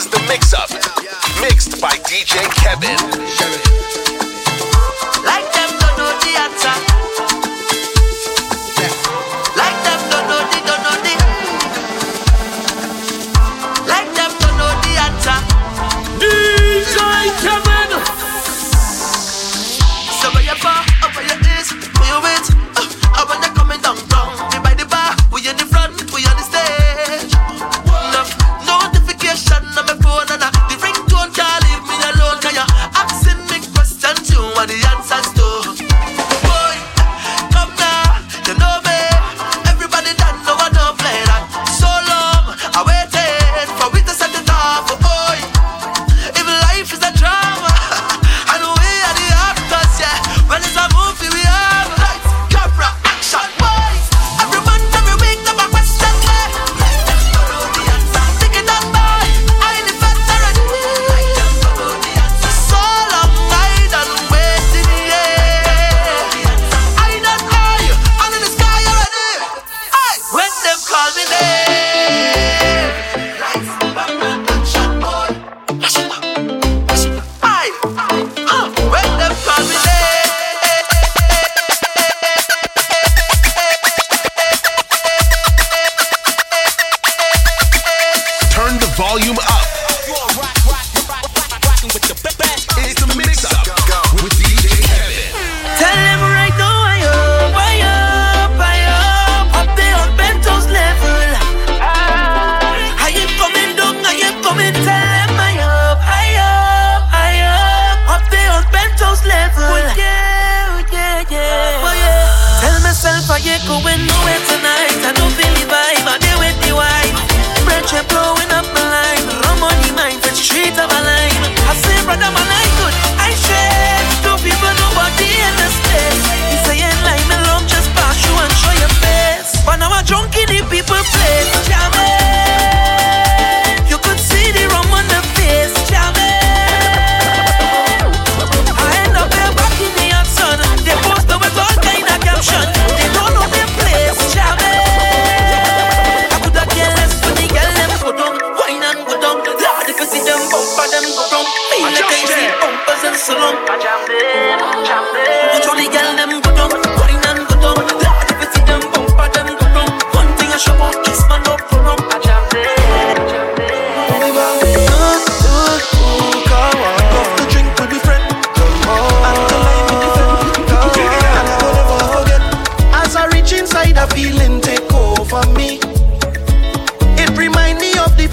is The Mix Up, mixed by DJ Kevin.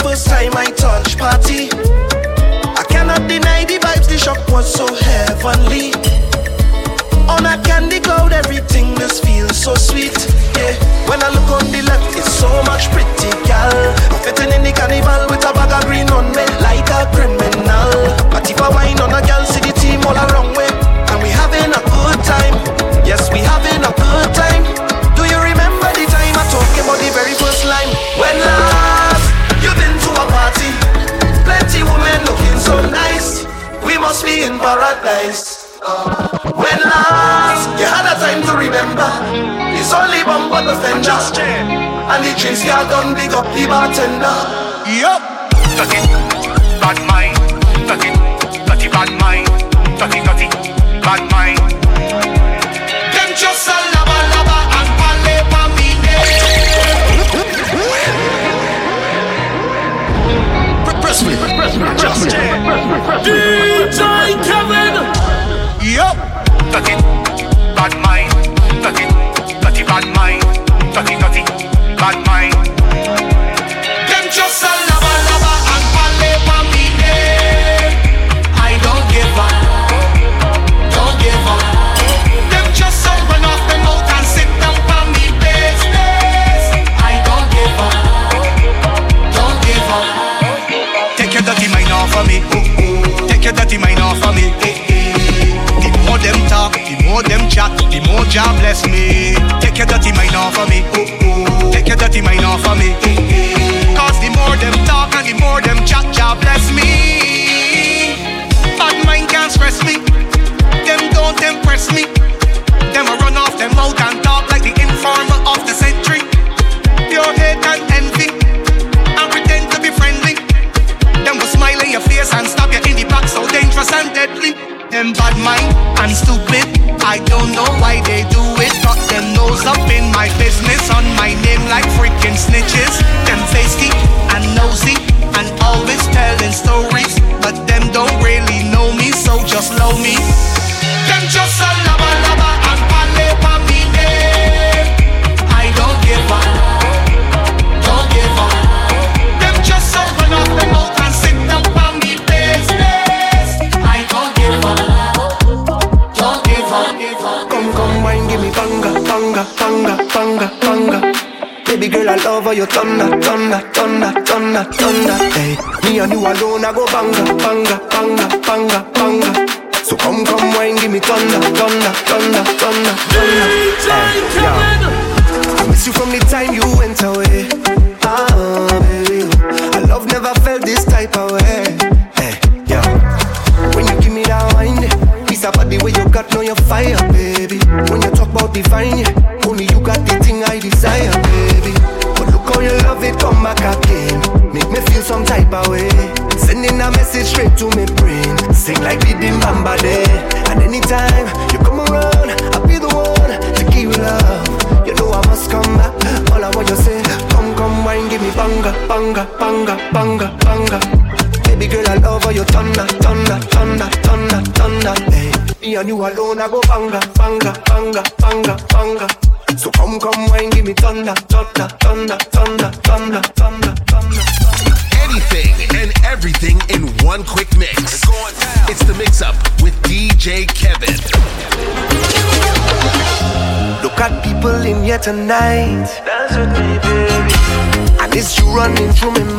first time I touch, party. I cannot deny the vibes, the shock was so heavenly. On a candy cloud, everything just feels so sweet. Yeah, when I look on the left, it's so much pretty, gal. I'm fitting in the carnival with a bag of green on me, like a criminal. But if I wine on a gal, see the team all around me, and we having a good time. Yes, we having a good time. Do you remember the time I talked about the very first line when I? so nice. We must be in paradise. Uh, when last you had a time to remember, it's only one but the fender. And the drinks got done big up the bartender. Yup. Dirty, bad mind. Dirty, dirty bad mind. Dirty, dirty, bad mind. DJ Kevin. off me. Take your dirty mind off of me. The more them talk, the more them chat, the more Jah bless me. Take your dirty mind off of me. Take your dirty mind off of me. Cause the more them talk and the more them chat, Jah bless me. and deadly. Them bad mind and stupid. I don't know why they do it. Got them nose up in my business on my name like freaking snitches. Them feisty and nosy and always telling stories, but them don't really know me, so just love me. Baby girl, I love how you thunder, thunder, thunder, thunder, thunder. Hey, me and you alone, I go banga, banga, banga, banga, banga. So come, come, wine, give me thunder, thunder, thunder, thunder, thunder. Hey, yeah. I miss you from the time you went away. Ah, baby, I love never felt this type of way. Hey, yeah. When you give me that wine, it's about the way you got know your fire, baby. When you talk about divine, banga, banga, banga. Baby girl, I love how you thunder, thunder, thunder, thunder, thunder. Hey, me and you alone, I go banga, banga, banga, banga, banga. So come, come, wine, give me thunder, thunder, thunder, thunder, thunder, thunder, thunder. Anything and everything in one quick mix. It's the mix up with DJ Kevin. Look at people in here tonight. Running through my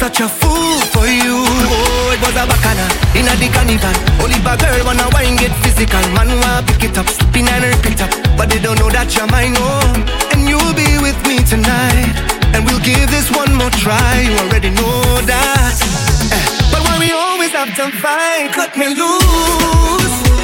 such a fool for you. Oh, it was a bacana in a carnival. Only bad girl wanna wine get physical. Man wanna pick it up, spin and repeat up. But they don't know that you're mine, oh. And you'll be with me tonight. And we'll give this one more try. You already know that. Eh, But why we always have to fight? Cut me loose.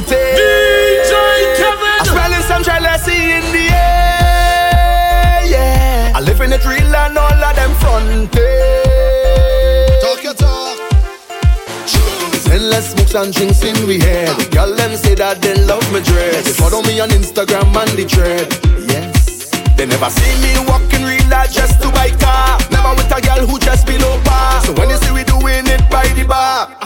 plenty. DJ Kevin. I'm smelling some jealousy in the air. Yeah. I live in it real and all of them fronted. Talk your talk. Endless smokes and drinks in we head. Girl, them say that they love me dress. They follow me on Instagram and the thread. Yes. They never see me walking real life just to buy car. Never with a girl who just below par. So when they see we doing it by the bar.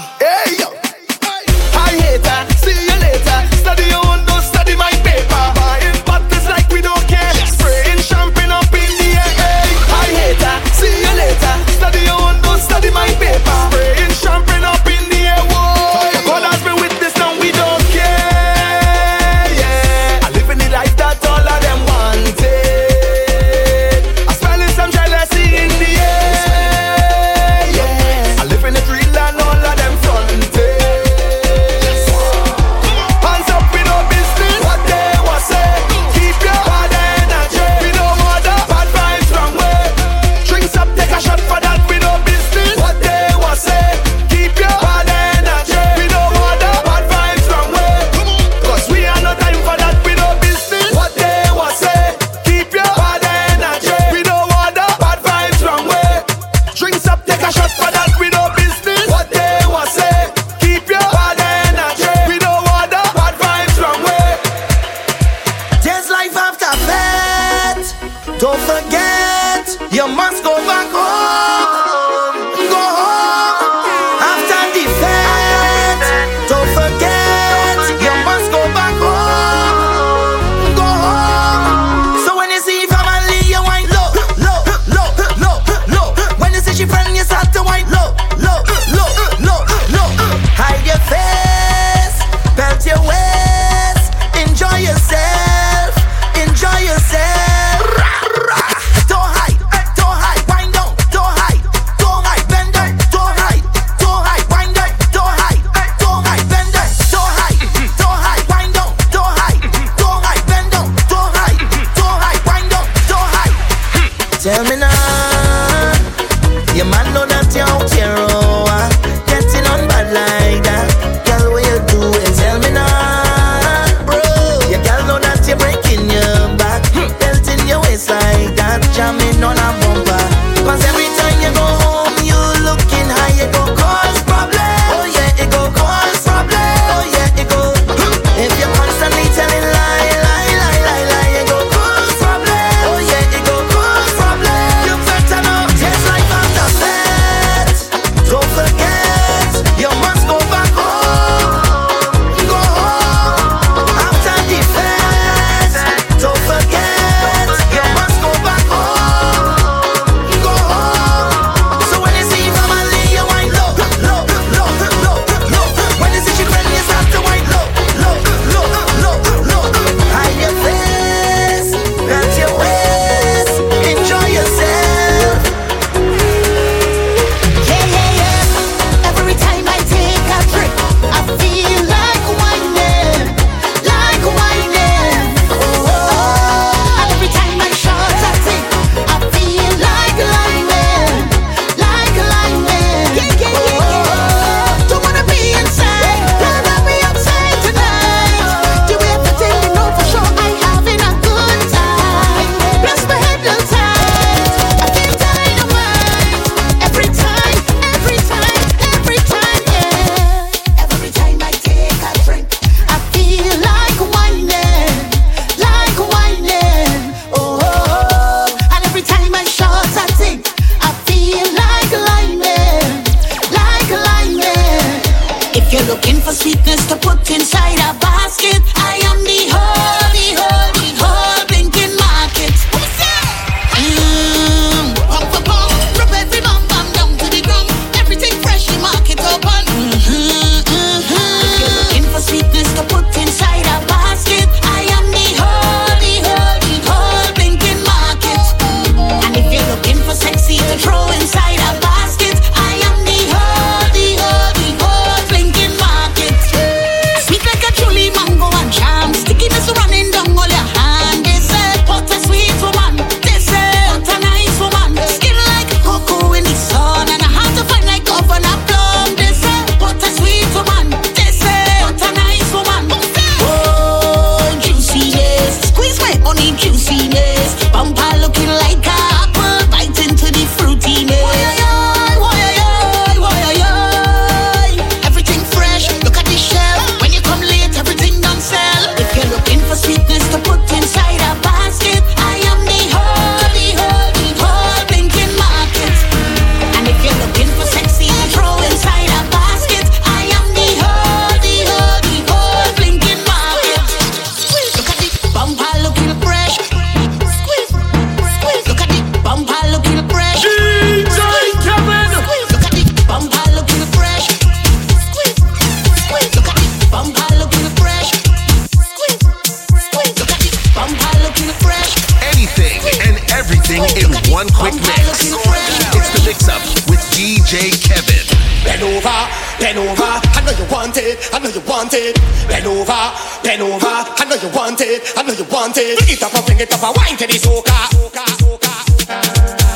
Bend over, bend over. I know you want it, I know you want it. Bring it up, bring it up, wine to the soca.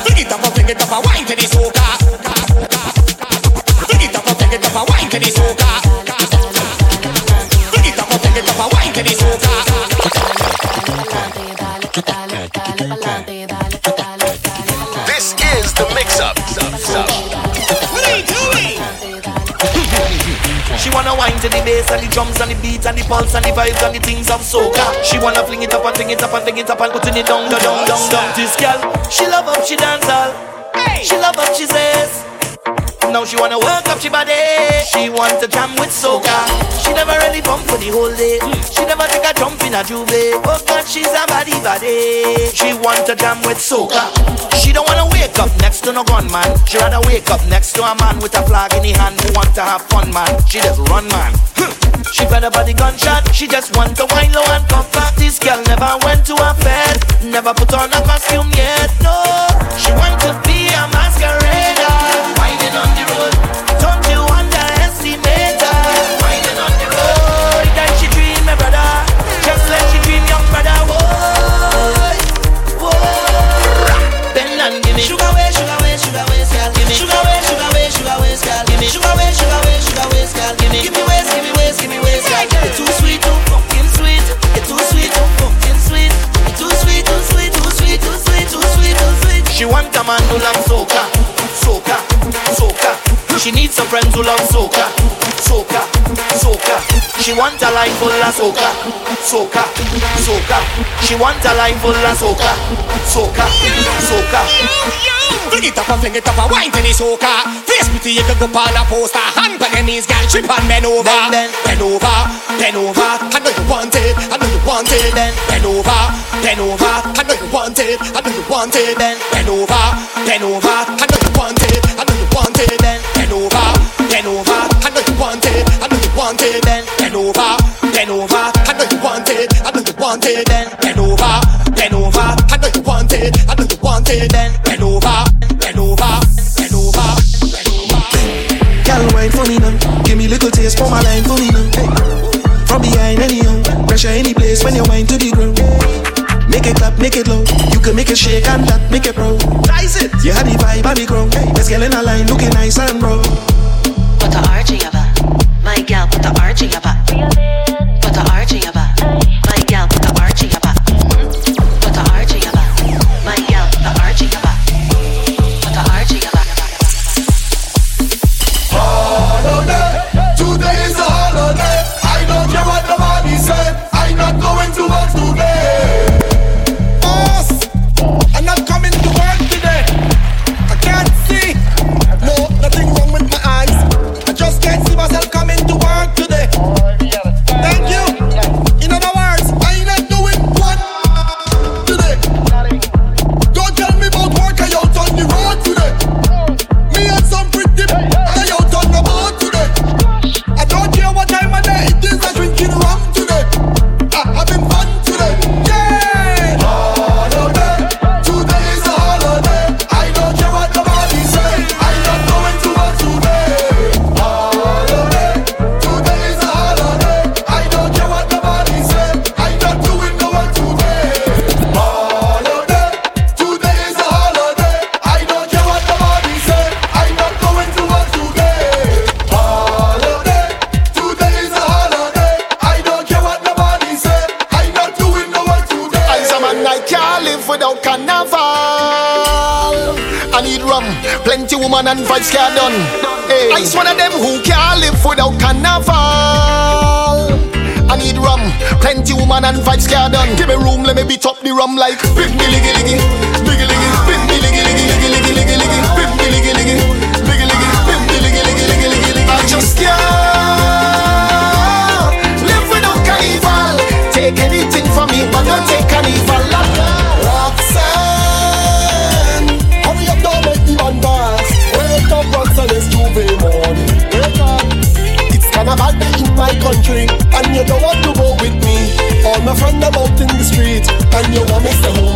Bring it up, bring it up, wine to the soca. Bring it up, bring it up, wine to the soca. Wanna wine to the bass and the drums and the beats and the pulse and the vibes and the things of soca. She wanna fling it up and fling it up and fling it up and putting it down, down, down, down, down. This girl, she love up, she dance all. She love up, she says. Now she wanna work up she body. She want to jam with soca. She never really bump for the whole day. She never take a jump in a J'ouvert. Oh God, she's a body body. She want to jam with soca. She don't wanna wake up next to no gunman. She rather wake up next to a man with a flag in his hand who want to have fun, man. She just run, man. She fed by the gunshot. She just want to wine low and come back. This girl never went to a fair. Never put on a costume yet. No, she want to be a masquerader. A man who love soca, soca, soca. She needs some friends who love soca, soca, soca. She want a life full of soca, soca, soca. She want a life full of soca, soca, soca. Bring it up and fling it up and wine to the soca. Face pretty, you can go on a poster. Hand on your knees, girl, trip and bend over. Bend, bend. Bend over, bend over. I know you want it, I know you want it. Bend. Bend over, bend over. I know you want it, I know you want it. Bend. Bend over, bend over. I know you want it, I know you want it. Bend. Bend over, bend over. I know you want it, I know you want it. Bend. Bend over, bend over. I know you want it, I know you want it. Bend. Bend over. I know you want it. Bend. Bend over, bend over, bend over, bend over. Girl, wine for me now. Give me little taste for my line for me now. Hey. From behind anyhow, pressure any place when you wine to the ground. Make it clap, make it low. You can make it shake and that make it pro. Rise it. You had the vibe on the ground. Hey. Best girl in a line, looking nice and bro. Put the RG up, my gal. Put the RG up, put day in my country, and you don't want to go with me. All my friends are out in the street, and you want me stay home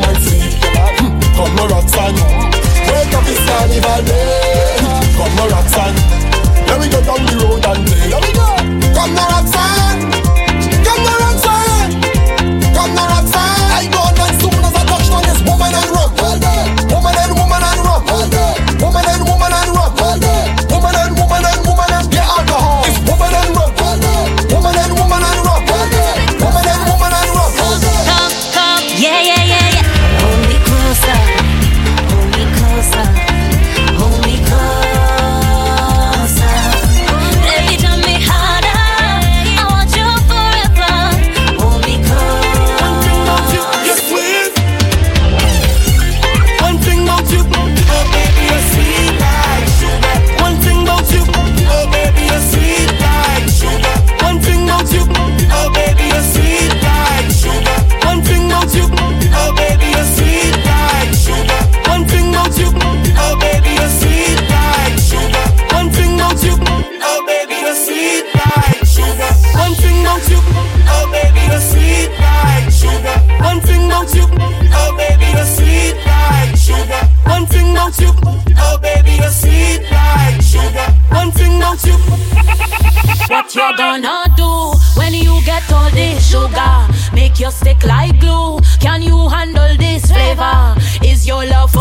you gonna do when you get all this sugar? Make you stick like glue. Can you handle this flavor? Is your love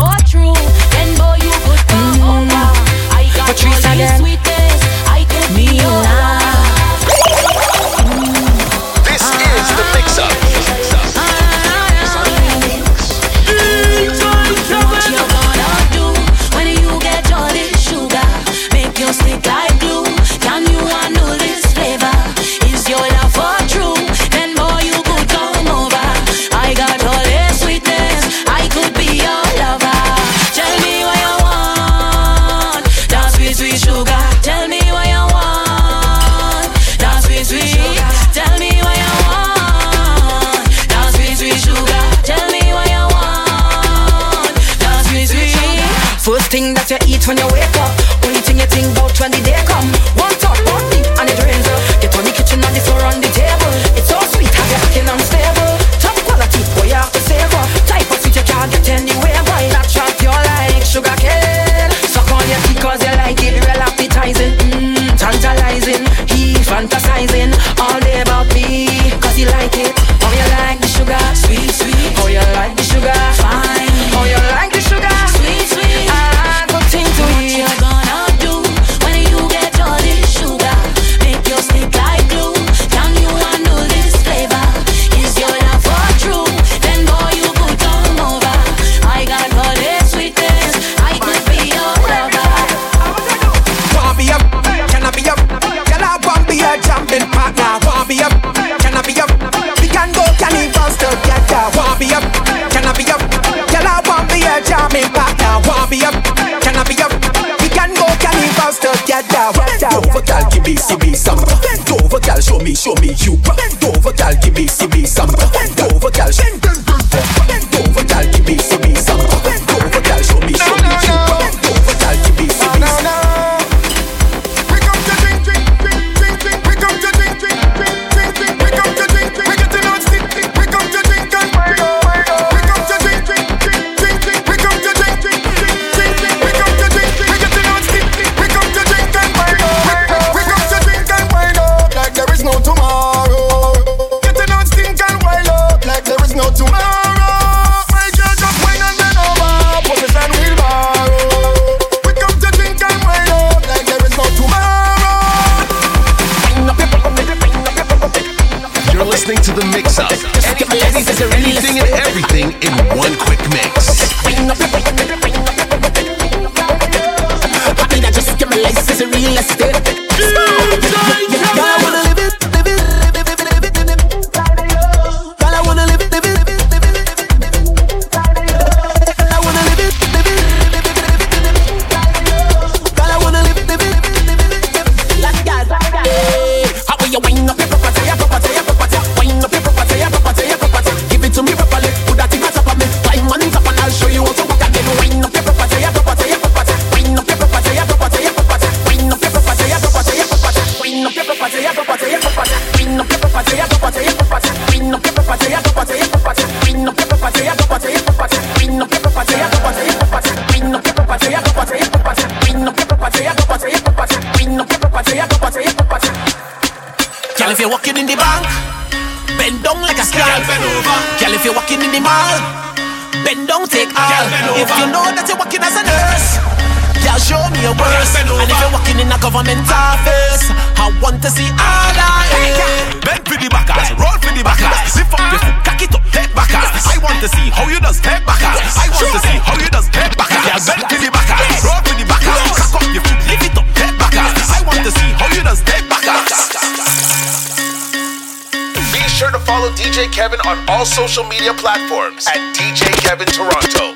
DJ Kevin on all social media platforms at DJ Kevin Toronto.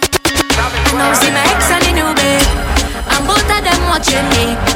Now see my ex and the new babe, and both of them watching me.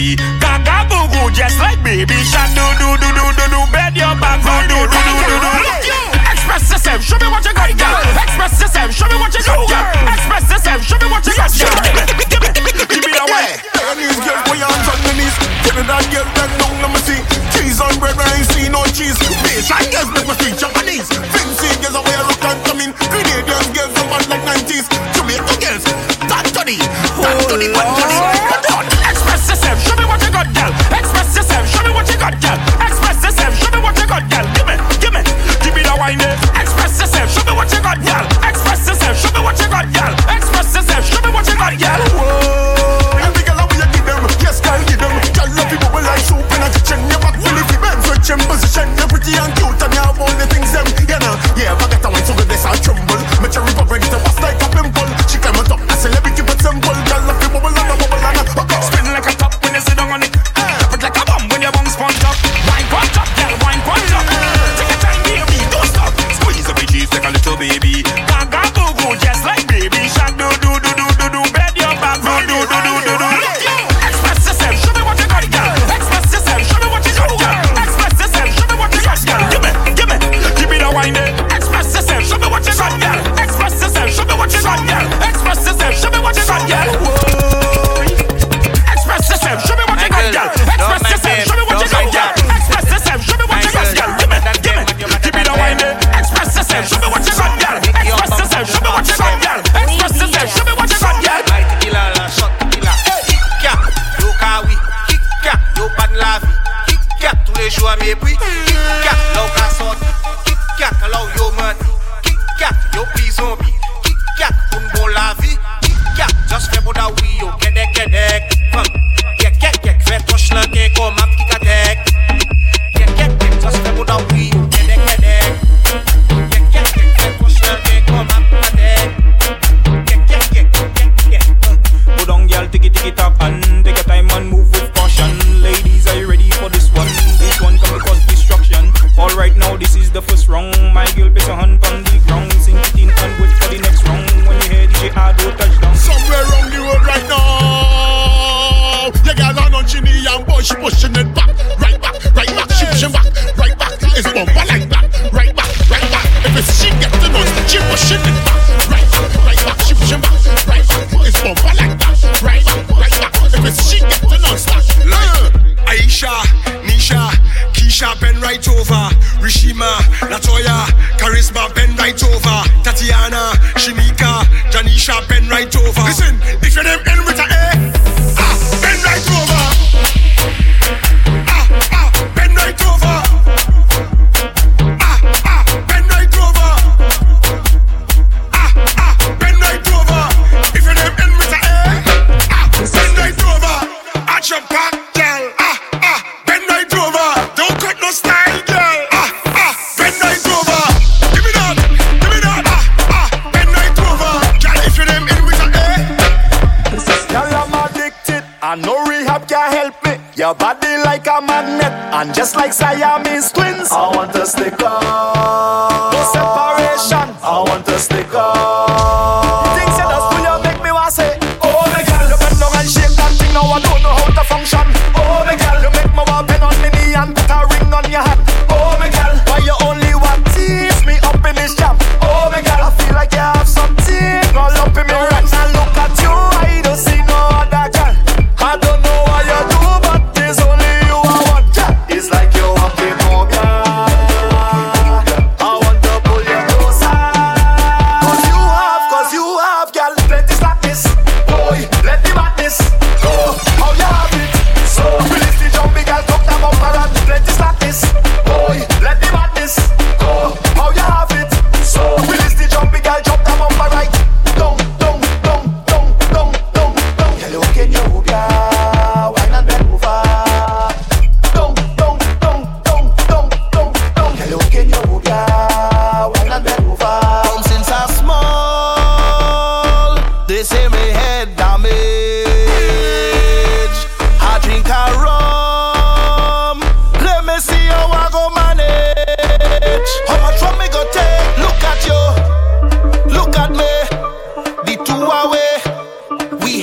be. Gaga boo boo, just like baby shadow. Your body like a magnet, and just like Siamese twins, I want to stick up. No separation, I want to stick up.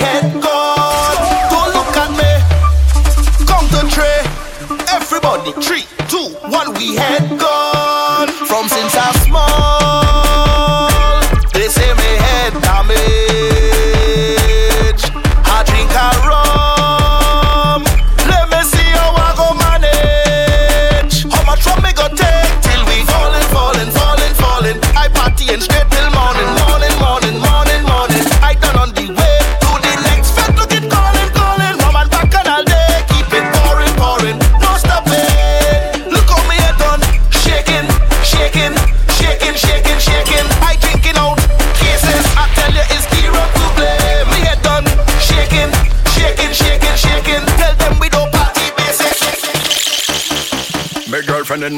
get caught. Don't look at me. Come to tray. Everybody, three, two, one. We head gone from since I'm small.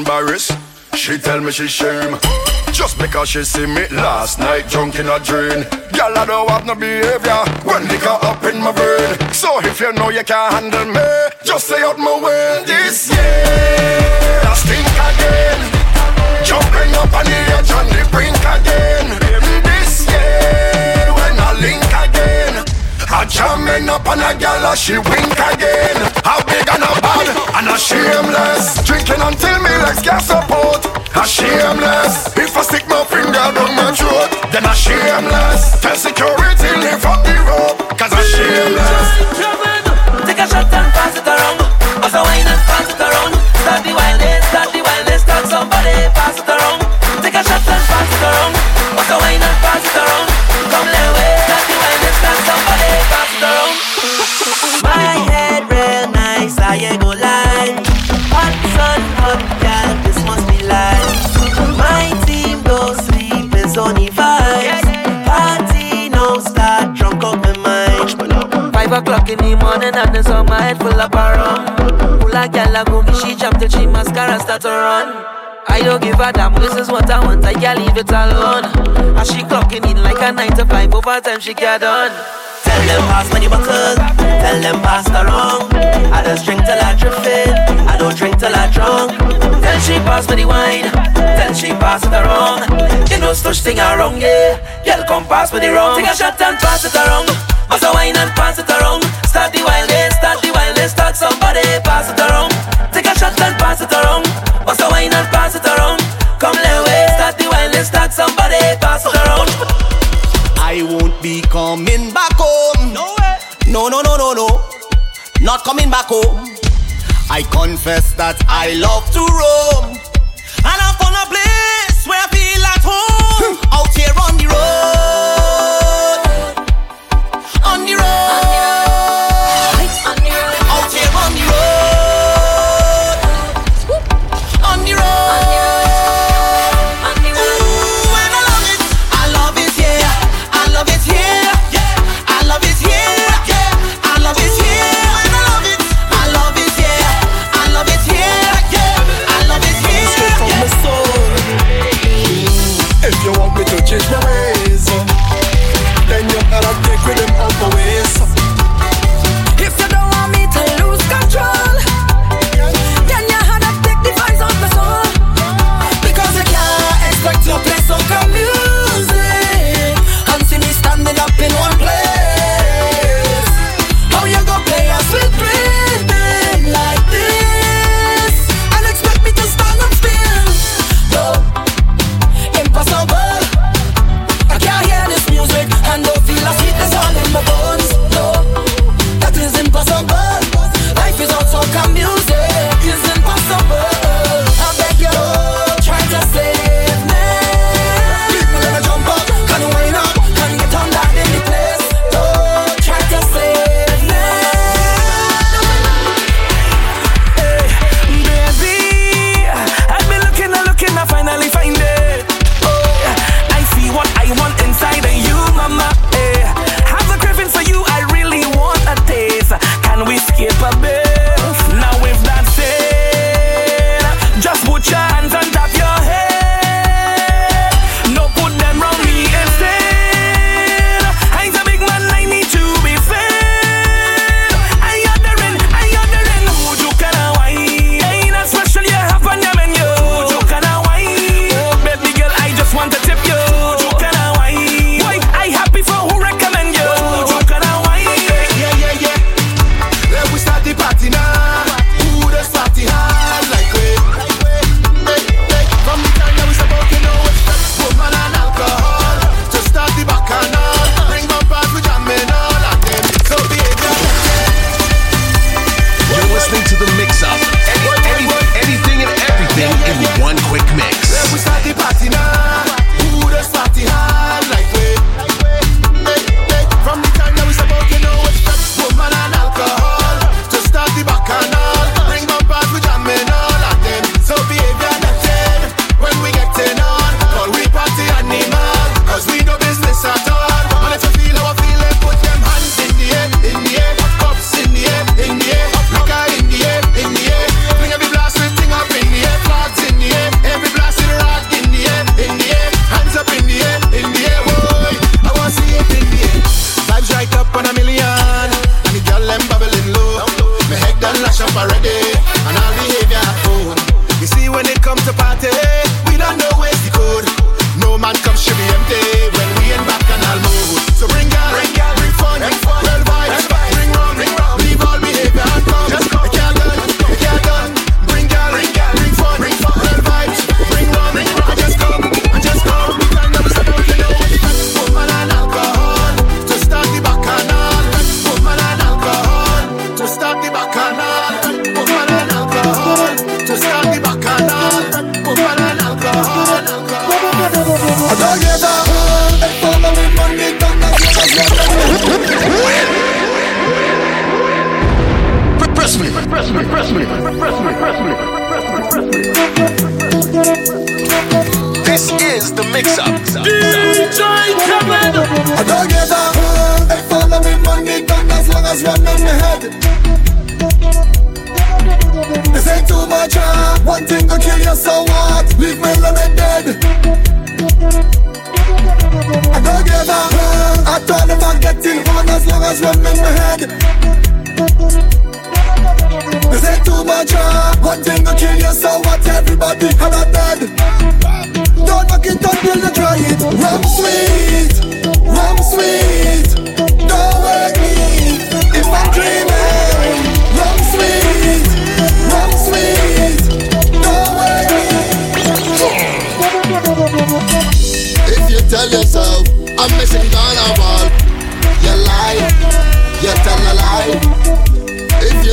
Paris, she tell me she shame. Just because she see me last night drunk in a drain. Girl, I don't have no behavior when liquor up in my brain. So if you know you can't handle me, just stay out my way. This year, I stink again. Jumping up on the edge on the brink again. I jamming up on a gal, and she wink again. How big and a bad and a shameless. Drinking until me legs can't support. A shameless. If I stick my finger down my throat, then a shameless. Tell security live up the rope, cause a shameless. Take a shot and pass it around. It alone. And she clocking in like a 9 to 5, overtime she get done. Tell them pass the buckle, tell them pass the wrong. I just drink till I drift in, I don't drink till I drunk. Tell she pass me the wine, tell she pass it around. You know such thing wrong, yeah. Girl come pass me the wrong. Take a shot and pass it around. Pass a wine and pass it around. Start the wildest, start the wildest, start somebody pass it around. Take a shot and pass it around. Pass a wine and pass it around. Come let way, start the wildest, start somebody pass around. I won't be coming back home. No way. No, no, no, no, no. Not coming back home. I confess that I love to roam. And I found a place where I feel at home. Out here on the road.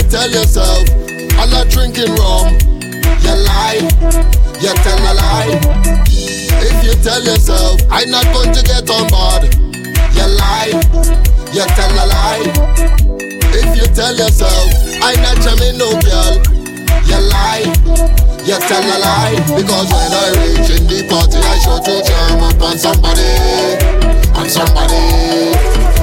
Tell yourself I'm not drinking rum, you lie, you tell a lie. If you tell yourself I'm not going to get on board, you lie, you tell a lie. If you tell yourself I'm not jamming no girl, you lie, you tell a lie. Because when I reach in the party, I sure to jam up on somebody, on somebody.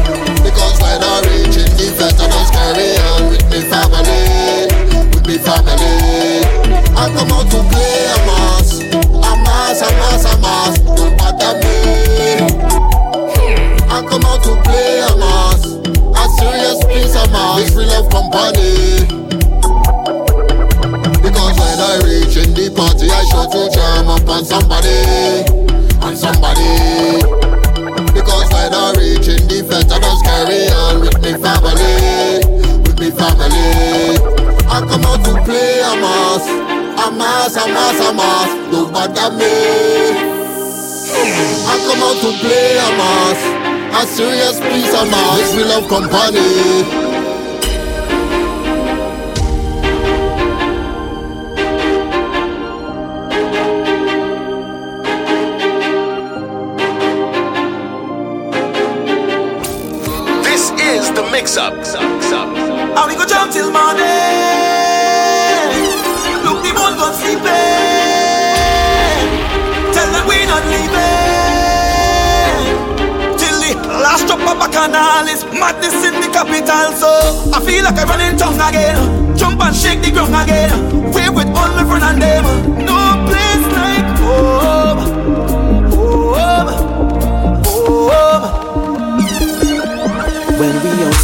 Because when I reach in the fest, I just carry on with me family, with me family. I come out to play a mas, a mas, a mas, a mas. Don't bother me. I come out to play a mas, a serious piece of mas. This real love company. Because when I reach in the party, I show to jam up on somebody, on somebody. Because when I reach in the I just carry on with me family, with me family. I come out to play a mas, a mas, a mas, a mas. Don't bother me. I come out to play a mas, a serious piece of mas. This we love company. Mix up. And we go jump till morning. Look, the bones gone sleeping. Tell them we not leaving. Till the last drop of bacchanal is madness in the capital. So I feel like I'm running tongue again. Jump and shake the ground again. Play with all my friends and them. No place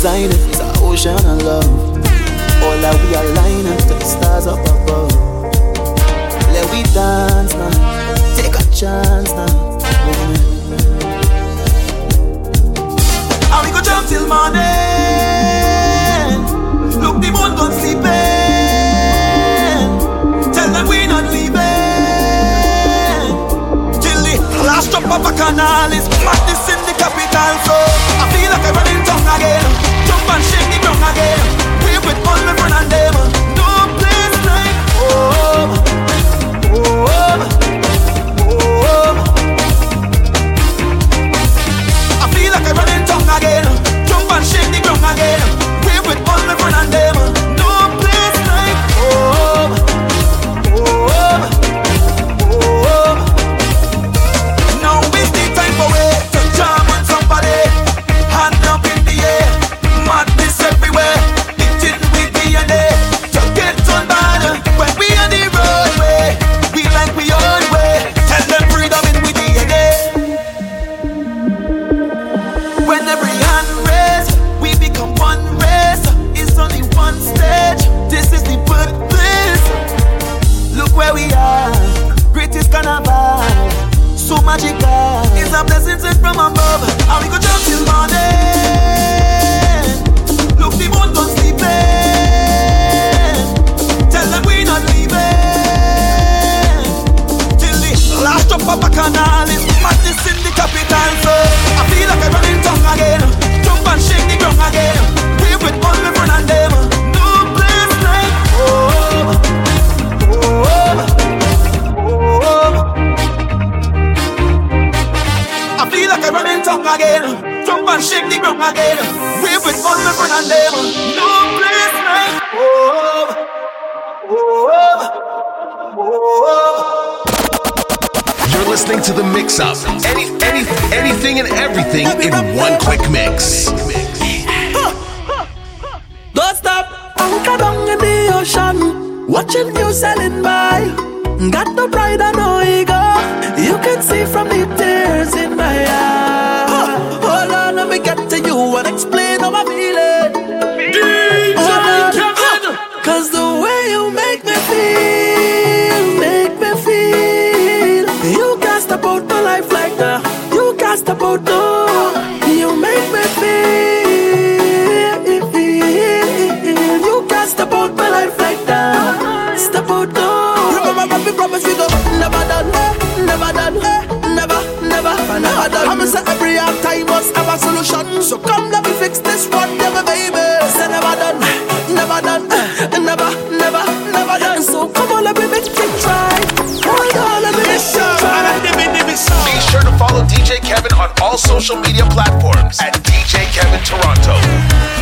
outside, it's an ocean of love. All that we align to the stars up above. Let we dance now, take a chance now. And we go jump till morning. Look, the moon gone sleeping. Tell them we not leaving. Till the last drop of bacchanal is madness in the capital. So I feel like I'm running tongue again. My and them. Must have a solution. So come let me fix this one, never baby. Say never done, never done, uh, never, never, never done. So come on, let me make it try. Hold on, let me make it try. Be sure to follow DJ Kevin on all social media platforms at DJ Kevin Toronto.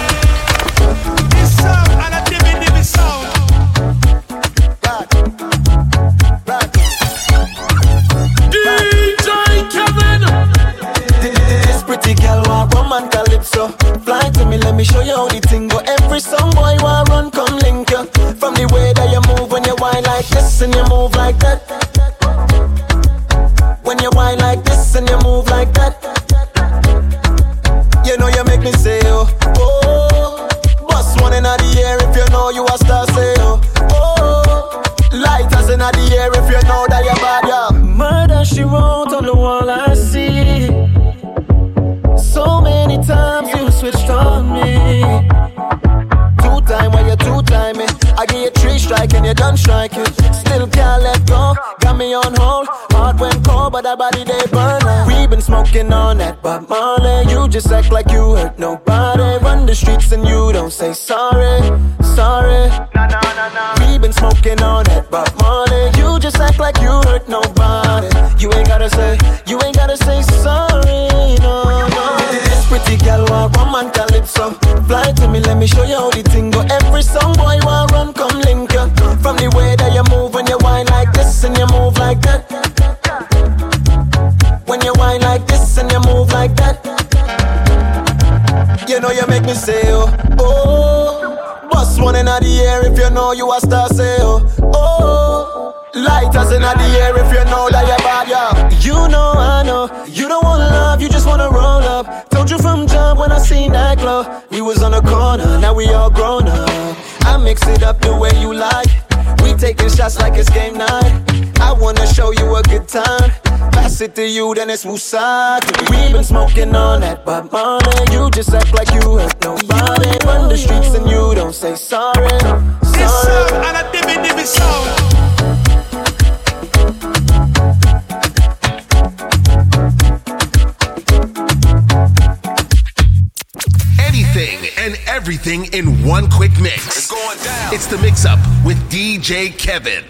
Like that. Just act like you hurt nobody. Run the streets and you don't say sorry, sorry. We been smoking on that Bob Marley. You just act like you hurt nobody. You ain't gotta say, you ain't gotta say sorry, no, no. This pretty girl want roman calypso. Fly to me, let me show you how the thing go. Every song boy want run, come link you. From the way that you move when you whine like this and you move like that. When you whine like this and you move like that. You know you make me say oh oh. Bust one in the air if you know you a star. Say oh oh. Lighters in the air if you know that you're bad, yeah. You know I know you don't want love, you just wanna roll up. Told you from jump when I seen that glow. We was on the corner, now we all grown up. I mix it up the way you like. We taking shots like it's game night. I wanna show you a good time. I to you, then it's Musaki. We been smoking on that Bob Marley. You just act like you ain't nobody. Run the streets and you don't say sorry. sorry. And a dibby dibby and everything in one quick mix. It's going down. It's the mix up with DJ Kevin.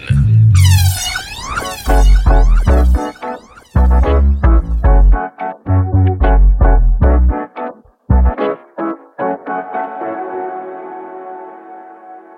Thank you.